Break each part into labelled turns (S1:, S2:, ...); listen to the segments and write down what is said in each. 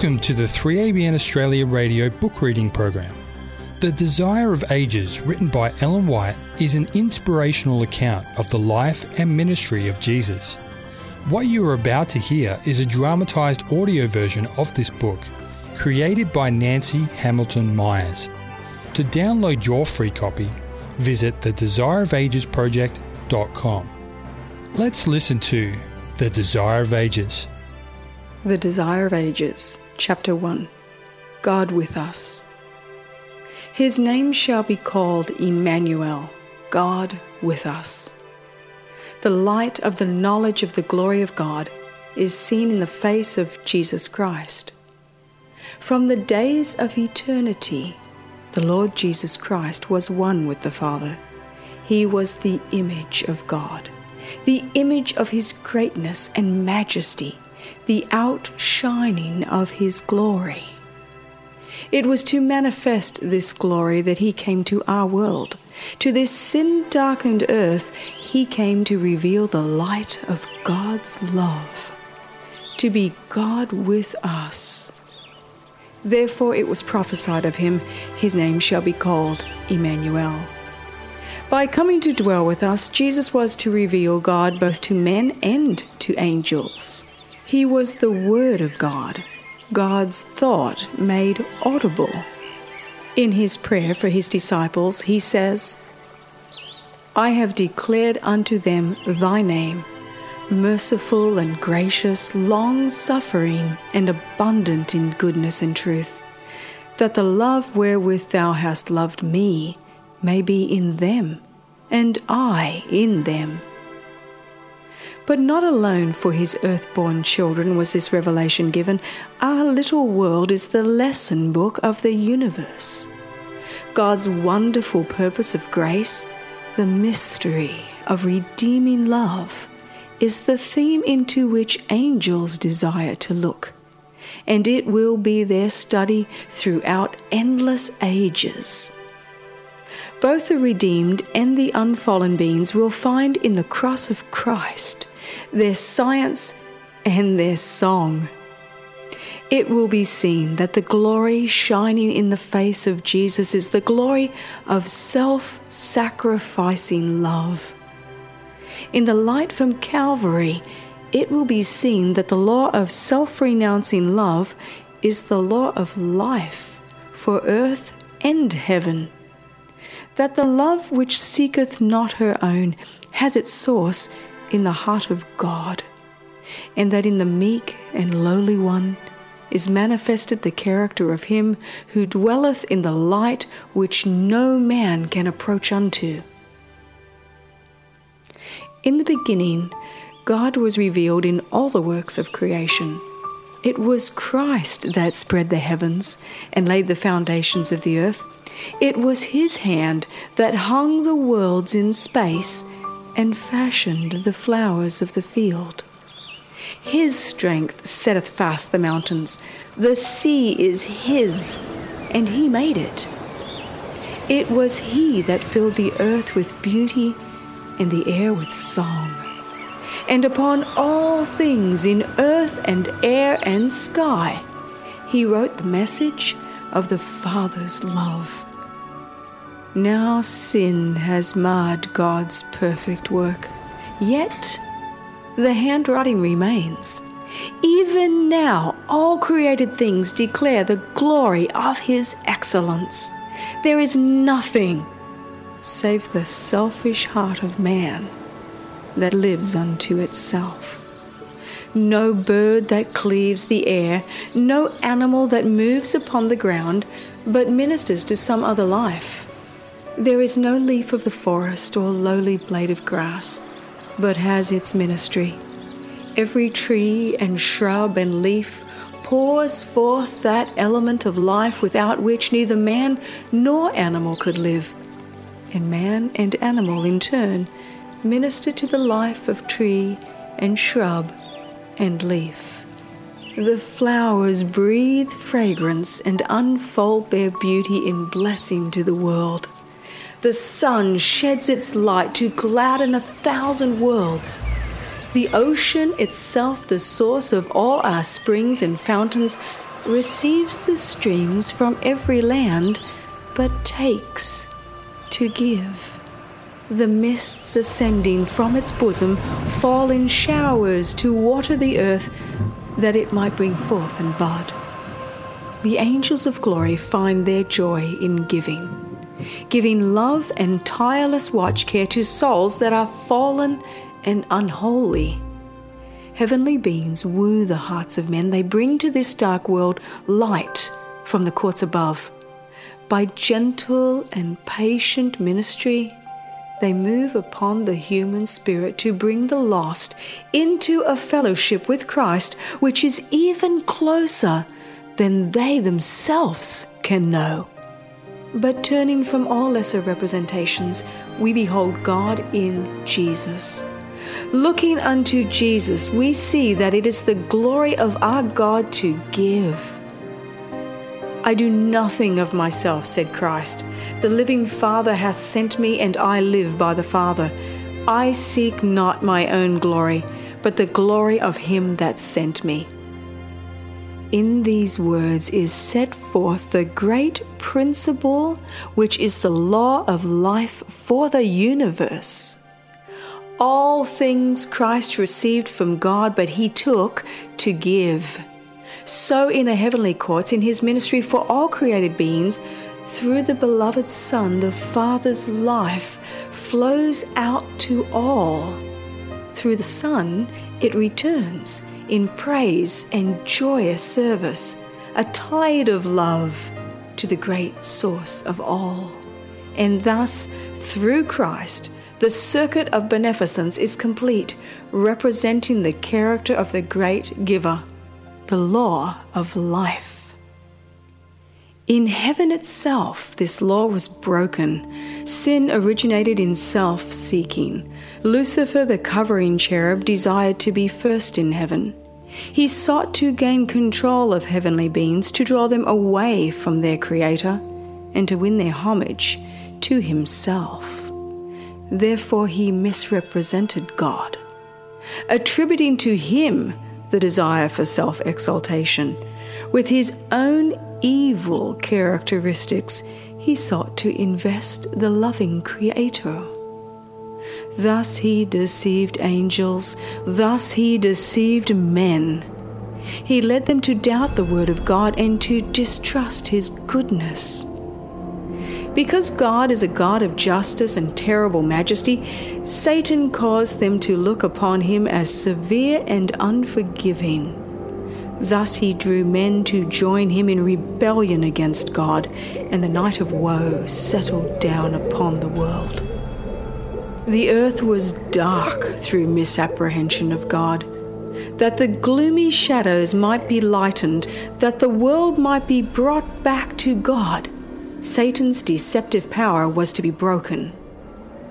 S1: Welcome to the 3ABN Australia radio book reading program. The Desire of Ages, written by Ellen White, is an inspirational account of the life and ministry of Jesus. What you are about to hear is a dramatized audio version of this book, created by Nancy Hamilton Myers. To download your free copy, visit thedesireofagesproject.com. Let's listen to The Desire of Ages.
S2: The Desire of Ages, Chapter 1 God with Us. His name shall be called Emmanuel, God with us. The light of the knowledge of the glory of God is seen in the face of Jesus Christ. From the days of eternity, the Lord Jesus Christ was one with the Father. He was the image of God, the image of His greatness and majesty the outshining of his glory. It was to manifest this glory that he came to our world. To this sin darkened earth, he came to reveal the light of God's love, to be God with us. Therefore it was prophesied of him, His name shall be called Emmanuel. By coming to dwell with us, Jesus was to reveal God both to men and to angels. He was the Word of God, God's thought made audible. In his prayer for his disciples, he says, I have declared unto them thy name, merciful and gracious, long suffering, and abundant in goodness and truth, that the love wherewith thou hast loved me may be in them, and I in them but not alone for his earth-born children was this revelation given. Our little world is the lesson book of the universe. God's wonderful purpose of grace, the mystery of redeeming love, is the theme into which angels desire to look, and it will be their study throughout endless ages. Both the redeemed and the unfallen beings will find in the cross of Christ their science, and their song. It will be seen that the glory shining in the face of Jesus is the glory of self sacrificing love. In the light from Calvary, it will be seen that the law of self renouncing love is the law of life for earth and heaven. That the love which seeketh not her own has its source in the heart of God, and that in the meek and lowly one is manifested the character of him who dwelleth in the light which no man can approach unto. In the beginning, God was revealed in all the works of creation. It was Christ that spread the heavens and laid the foundations of the earth. It was his hand that hung the worlds in space and fashioned the flowers of the field. His strength setteth fast the mountains. The sea is his, and he made it. It was he that filled the earth with beauty and the air with song. And upon all things in earth and air and sky, he wrote the message of the Father's love. Now sin has marred God's perfect work, yet the handwriting remains. Even now, all created things declare the glory of His excellence. There is nothing save the selfish heart of man that lives unto itself. No bird that cleaves the air, no animal that moves upon the ground, but ministers to some other life. There is no leaf of the forest or lowly blade of grass, but has its ministry. Every tree and shrub and leaf pours forth that element of life without which neither man nor animal could live. And man and animal, in turn, minister to the life of tree and shrub and leaf. The flowers breathe fragrance and unfold their beauty in blessing to the world. The sun sheds its light to gladden a thousand worlds. The ocean itself, the source of all our springs and fountains, receives the streams from every land, but takes to give. The mists ascending from its bosom fall in showers to water the earth that it might bring forth and bud. The angels of glory find their joy in giving, giving love and tireless watch care to souls that are fallen and unholy. Heavenly beings woo the hearts of men. They bring to this dark world light from the courts above. By gentle and patient ministry, they move upon the human spirit to bring the lost into a fellowship with Christ which is even closer than they themselves can know. But turning from all lesser representations, we behold God in Jesus. Looking unto Jesus, we see that it is the glory of our God to give. I do nothing of myself, said Christ. The living Father hath sent me, and I live by the Father. I seek not my own glory, but the glory of him that sent me. In these words is set forth the great principle which is the law of life for the universe. All things Christ received from God, but he took to give. So in the heavenly courts, in his ministry for all created beings, through the beloved Son, the Father's life flows out to all. Through the Son, it returns in praise and joyous service, a tide of love to the great source of all. And thus, through Christ, the circuit of beneficence is complete, representing the character of the great giver, the law of life. In heaven itself, this law was broken. Sin originated in self seeking. Lucifer, the covering cherub, desired to be first in heaven. He sought to gain control of heavenly beings, to draw them away from their Creator, and to win their homage to himself. Therefore, he misrepresented God, attributing to him the desire for self exaltation. With his own evil characteristics, he sought to invest the loving Creator. Thus he deceived angels, thus he deceived men. He led them to doubt the Word of God and to distrust His goodness. Because God is a God of justice and terrible majesty, Satan caused them to look upon him as severe and unforgiving. Thus he drew men to join him in rebellion against God, and the night of woe settled down upon the world. The earth was dark through misapprehension of God. That the gloomy shadows might be lightened, that the world might be brought back to God Satan's deceptive power was to be broken.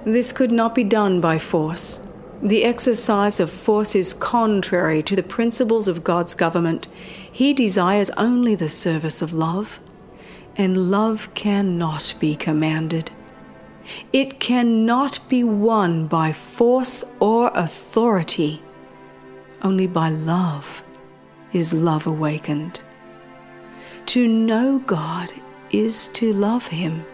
S2: This could not be done by force. The exercise of force is contrary to the principles of God's government. He desires only the service of love, and love cannot be commanded. It cannot be won by force or authority. Only by love is love awakened. To know God is to love him.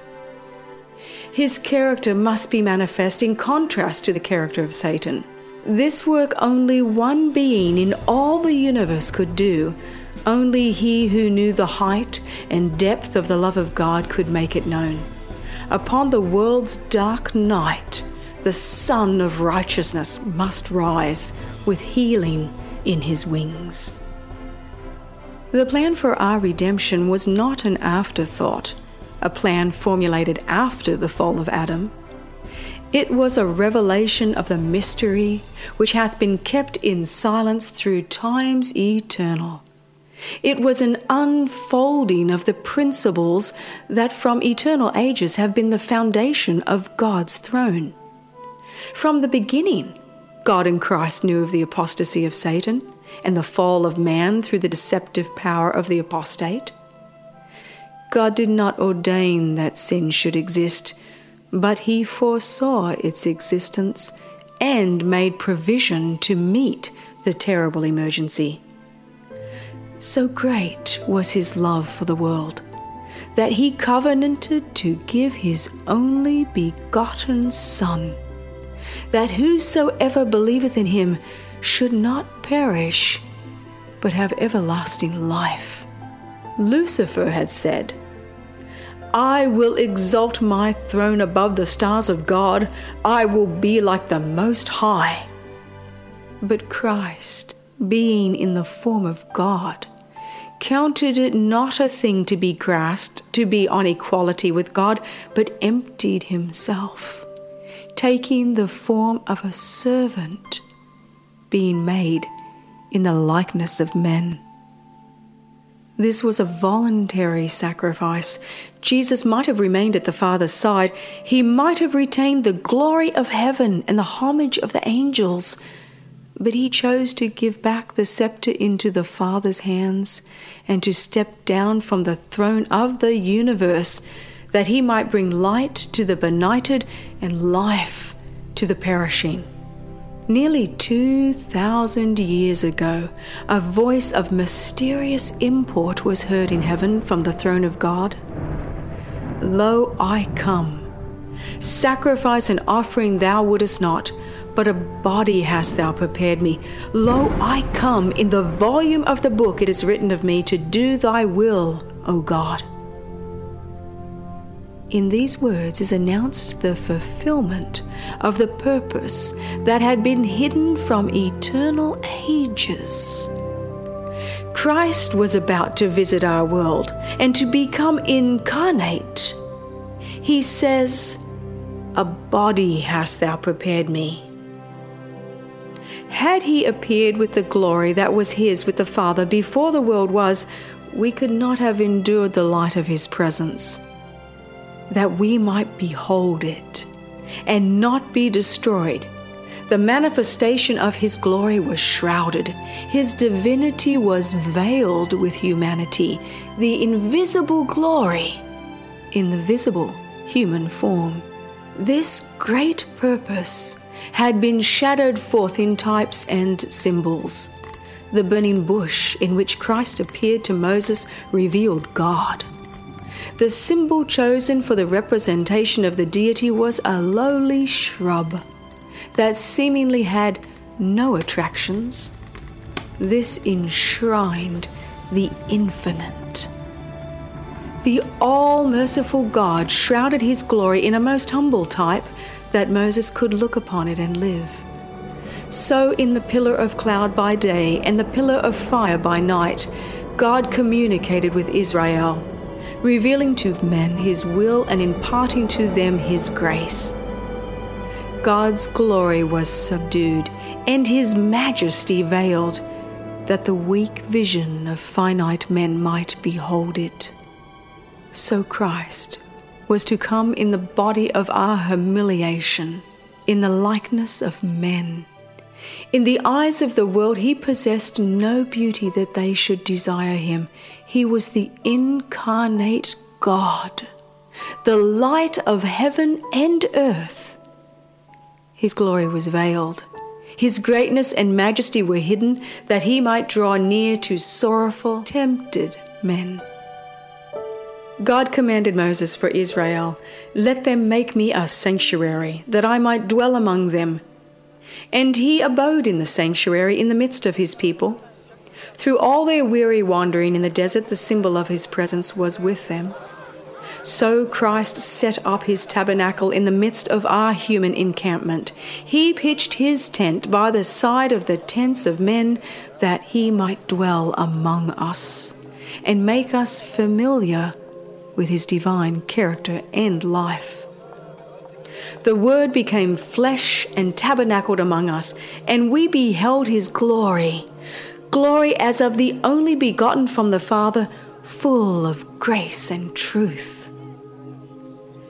S2: His character must be manifest in contrast to the character of Satan. This work only one being in all the universe could do. Only he who knew the height and depth of the love of God could make it known. Upon the world's dark night, the Sun of Righteousness must rise with healing in his wings. The plan for our redemption was not an afterthought, a plan formulated after the fall of Adam. It was a revelation of the mystery which hath been kept in silence through times eternal. It was an unfolding of the principles that from eternal ages have been the foundation of God's throne. From the beginning, God and Christ knew of the apostasy of Satan and the fall of man through the deceptive power of the apostate. God did not ordain that sin should exist, but He foresaw its existence and made provision to meet the terrible emergency. So great was his love for the world that he covenanted to give his only begotten Son, that whosoever believeth in him should not perish, but have everlasting life. Lucifer had said, I will exalt my throne above the stars of God. I will be like the Most High. But Christ, being in the form of God, counted it not a thing to be grasped, to be on equality with God, but emptied himself, taking the form of a servant, being made in the likeness of men. This was a voluntary sacrifice. Jesus might have remained at the Father's side. He might have retained the glory of heaven and the homage of the angels. But he chose to give back the scepter into the Father's hands and to step down from the throne of the universe that he might bring light to the benighted and life to the perishing. Nearly 2,000 years ago, a voice of mysterious import was heard in heaven from the throne of God. Lo, I come. Sacrifice and offering thou wouldest not, but a body hast thou prepared me. Lo, I come. In the volume of the book it is written of me to do thy will, O God. In these words is announced the fulfillment of the purpose that had been hidden from eternal ages. Christ was about to visit our world and to become incarnate. He says, A body hast thou prepared me. Had he appeared with the glory that was his with the Father before the world was, we could not have endured the light of his presence that we might behold it and not be destroyed. The manifestation of his glory was shrouded. His divinity was veiled with humanity, the invisible glory in the visible human form. This great purpose had been shadowed forth in types and symbols. The burning bush in which Christ appeared to Moses revealed God. The symbol chosen for the representation of the deity was a lowly shrub that seemingly had no attractions. This enshrined the infinite. The all merciful God shrouded his glory in a most humble type that Moses could look upon it and live. So, in the pillar of cloud by day and the pillar of fire by night, God communicated with Israel revealing to men his will and imparting to them his grace. God's glory was subdued and his majesty veiled, that the weak vision of finite men might behold it. So Christ was to come in the body of our humiliation, in the likeness of men. In the eyes of the world, he possessed no beauty that they should desire him. He was the incarnate God, the light of heaven and earth. His glory was veiled. His greatness and majesty were hidden that he might draw near to sorrowful, tempted men. God commanded Moses for Israel, Let them make me a sanctuary, that I might dwell among them. And he abode in the sanctuary in the midst of his people. Through all their weary wandering in the desert, the symbol of his presence was with them. So Christ set up his tabernacle in the midst of our human encampment. He pitched his tent by the side of the tents of men that he might dwell among us and make us familiar with his divine character and life. The Word became flesh and tabernacled among us, and we beheld his glory glory as of the only begotten from the Father, full of grace and truth.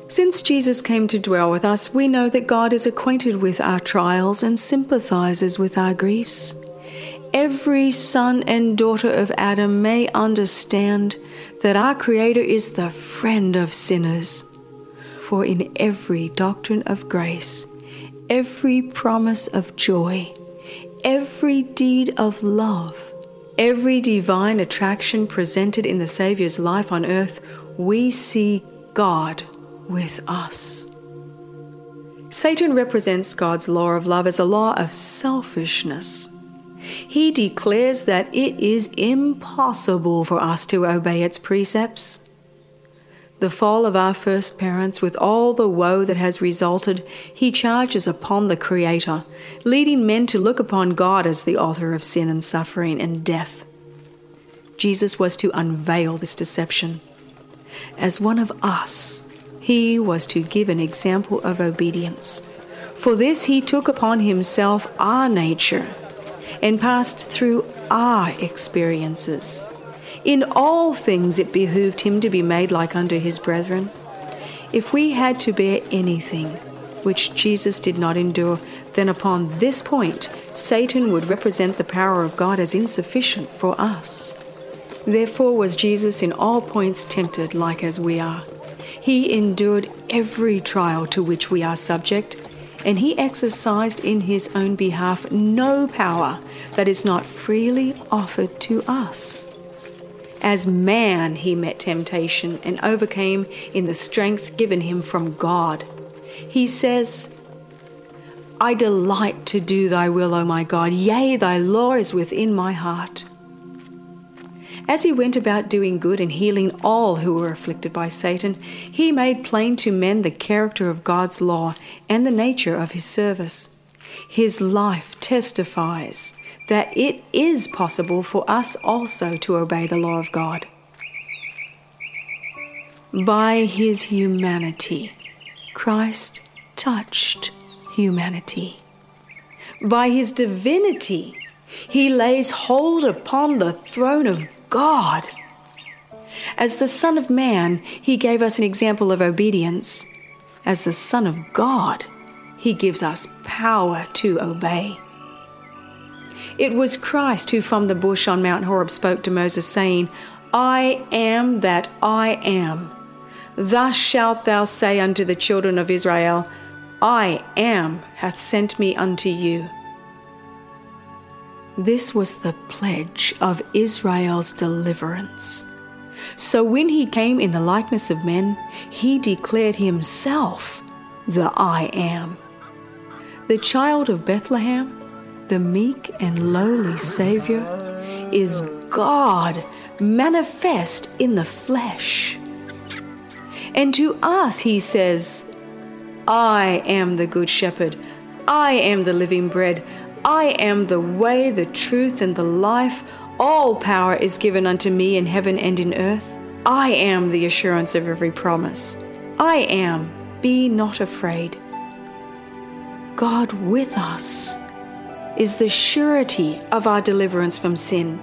S2: Since Jesus came to dwell with us, we know that God is acquainted with our trials and sympathizes with our griefs. Every son and daughter of Adam may understand that our Creator is the friend of sinners. For in every doctrine of grace, every promise of joy, every deed of love, every divine attraction presented in the Saviour's life on earth, we see God with us. Satan represents God's law of love as a law of selfishness. He declares that it is impossible for us to obey its precepts. The fall of our first parents, with all the woe that has resulted, he charges upon the Creator, leading men to look upon God as the author of sin and suffering and death. Jesus was to unveil this deception. As one of us, he was to give an example of obedience. For this he took upon himself our nature and passed through our experiences. In all things it behooved him to be made like unto his brethren. If we had to bear anything which Jesus did not endure, then upon this point Satan would represent the power of God as insufficient for us. Therefore was Jesus in all points tempted like as we are he endured every trial to which we are subject, and he exercised in his own behalf no power that is not freely offered to us. As man, he met temptation and overcame in the strength given him from God. He says, I delight to do thy will, O my God. Yea, thy law is within my heart. As he went about doing good and healing all who were afflicted by Satan, he made plain to men the character of God's law and the nature of his service. His life testifies that it is possible for us also to obey the law of God. By his humanity, Christ touched humanity. By his divinity, he lays hold upon the throne of God. As the Son of Man, he gave us an example of obedience. As the Son of God, he gives us power to obey. It was Christ who from the bush on Mount Horeb spoke to Moses, saying, I am that I am. Thus shalt thou say unto the children of Israel, I am hath sent me unto you. This was the pledge of Israel's deliverance. So when he came in the likeness of men, he declared himself the I am. The child of Bethlehem, the meek and lowly Savior, is God manifest in the flesh. And to us he says, I am the good shepherd, I am the living bread. I am the way, the truth, and the life. All power is given unto me in heaven and in earth. I am the assurance of every promise. I am. Be not afraid. God with us is the surety of our deliverance from sin,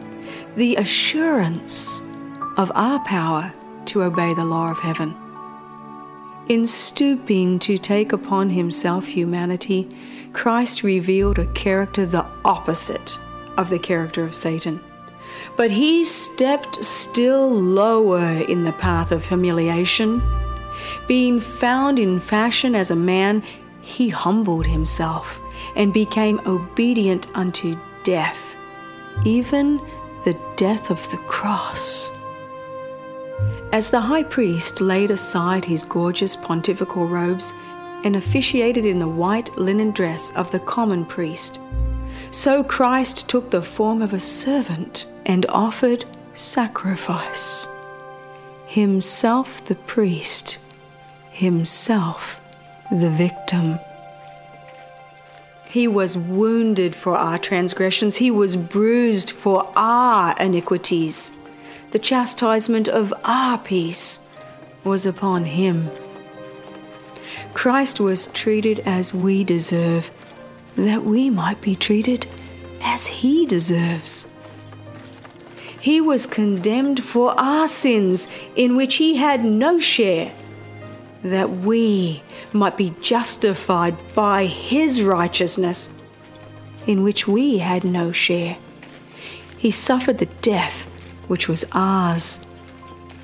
S2: the assurance of our power to obey the law of heaven. In stooping to take upon himself humanity, Christ revealed a character the opposite of the character of Satan. But he stepped still lower in the path of humiliation. Being found in fashion as a man, he humbled himself and became obedient unto death, even the death of the cross. As the high priest laid aside his gorgeous pontifical robes and officiated in the white linen dress of the common priest. So Christ took the form of a servant and offered sacrifice. Himself the priest, himself the victim. He was wounded for our transgressions, he was bruised for our iniquities. The chastisement of our peace was upon him Christ was treated as we deserve, that we might be treated as He deserves. He was condemned for our sins in which He had no share, that we might be justified by His righteousness in which we had no share. He suffered the death which was ours,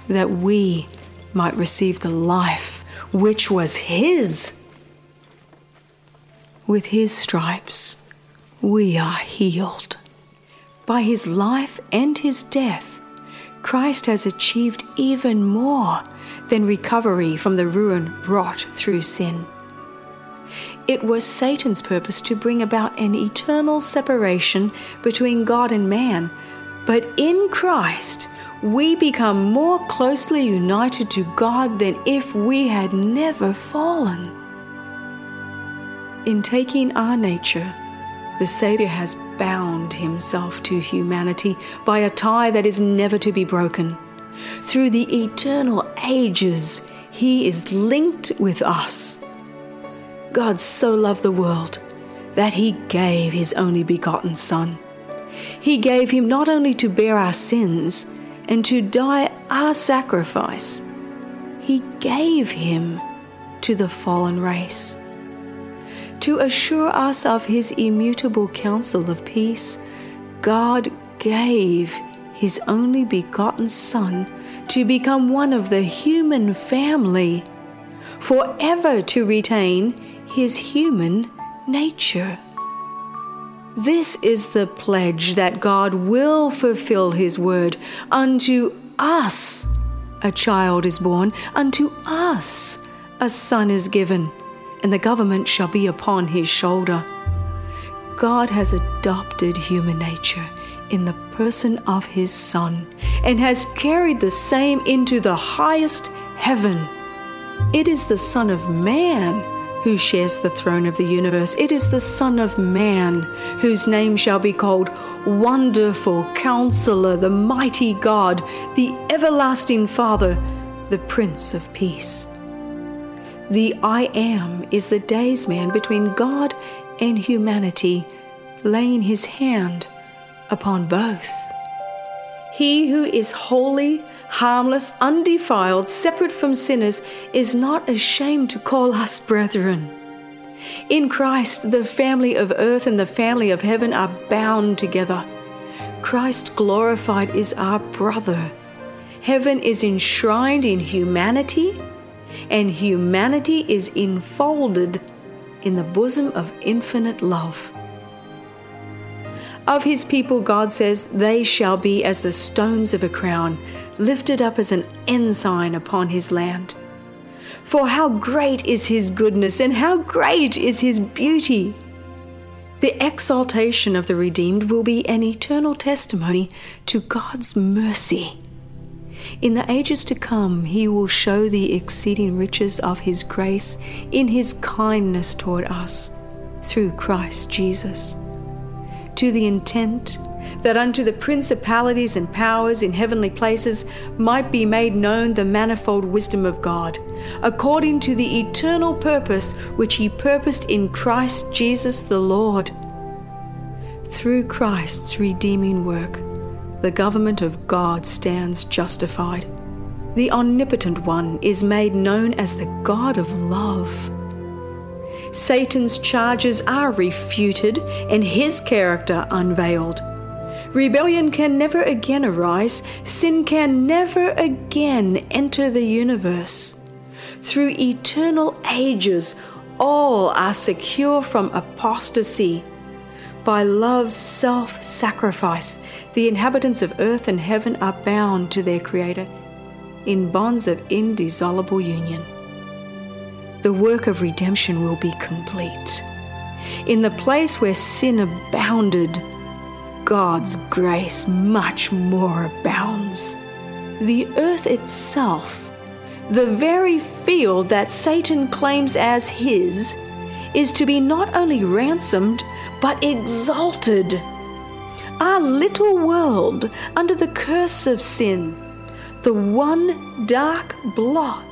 S2: that we might receive the life which was his. With his stripes, we are healed. By his life and his death, Christ has achieved even more than recovery from the ruin wrought through sin. It was Satan's purpose to bring about an eternal separation between God and man, but in Christ, we become more closely united to God than if we had never fallen. In taking our nature, the Savior has bound himself to humanity by a tie that is never to be broken. Through the eternal ages, he is linked with us. God so loved the world that he gave his only begotten Son. He gave him not only to bear our sins and to die our sacrifice, he gave him to the fallen race to assure us of his immutable counsel of peace, God gave his only begotten Son to become one of the human family, forever to retain his human nature. This is the pledge that God will fulfill his word. Unto us a child is born, unto us a son is given and the government shall be upon his shoulder. God has adopted human nature in the person of his Son and has carried the same into the highest heaven. It is the Son of Man who shares the throne of the universe. It is the Son of Man whose name shall be called Wonderful Counselor, the Mighty God, the Everlasting Father, the Prince of Peace. The I Am is the daysman between God and humanity, laying his hand upon both. He who is holy, harmless, undefiled, separate from sinners, is not ashamed to call us brethren. In Christ, the family of earth and the family of heaven are bound together. Christ glorified is our brother. Heaven is enshrined in humanity and humanity is enfolded in the bosom of infinite love. Of his people, God says, they shall be as the stones of a crown, lifted up as an ensign upon his land. For how great is his goodness, and how great is his beauty! The exaltation of the redeemed will be an eternal testimony to God's mercy. In the ages to come, he will show the exceeding riches of his grace in his kindness toward us through Christ Jesus. To the intent that unto the principalities and powers in heavenly places might be made known the manifold wisdom of God, according to the eternal purpose which he purposed in Christ Jesus the Lord. Through Christ's redeeming work, the government of God stands justified. The Omnipotent One is made known as the God of love. Satan's charges are refuted and his character unveiled. Rebellion can never again arise, sin can never again enter the universe. Through eternal ages, all are secure from apostasy by love's self sacrifice, the inhabitants of earth and heaven are bound to their Creator in bonds of indissoluble union. The work of redemption will be complete. In the place where sin abounded, God's grace much more abounds. The earth itself, the very field that Satan claims as his, is to be not only ransomed, but exalted. Our little world under the curse of sin, the one dark blot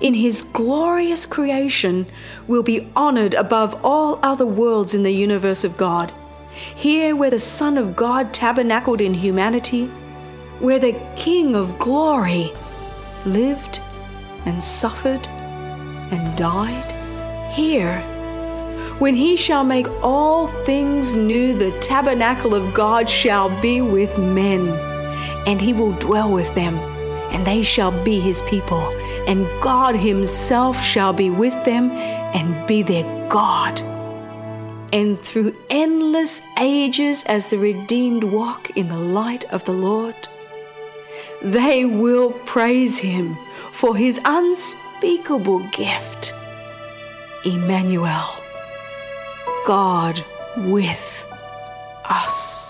S2: in his glorious creation, will be honored above all other worlds in the universe of God. Here, where the Son of God tabernacled in humanity, where the King of glory lived and suffered and died, here, when he shall make all things new, the tabernacle of God shall be with men, and he will dwell with them, and they shall be his people, and God himself shall be with them and be their God. and through endless ages as the redeemed walk in the light of the Lord. They will praise him for his unspeakable gift. Emmanuel, God with us.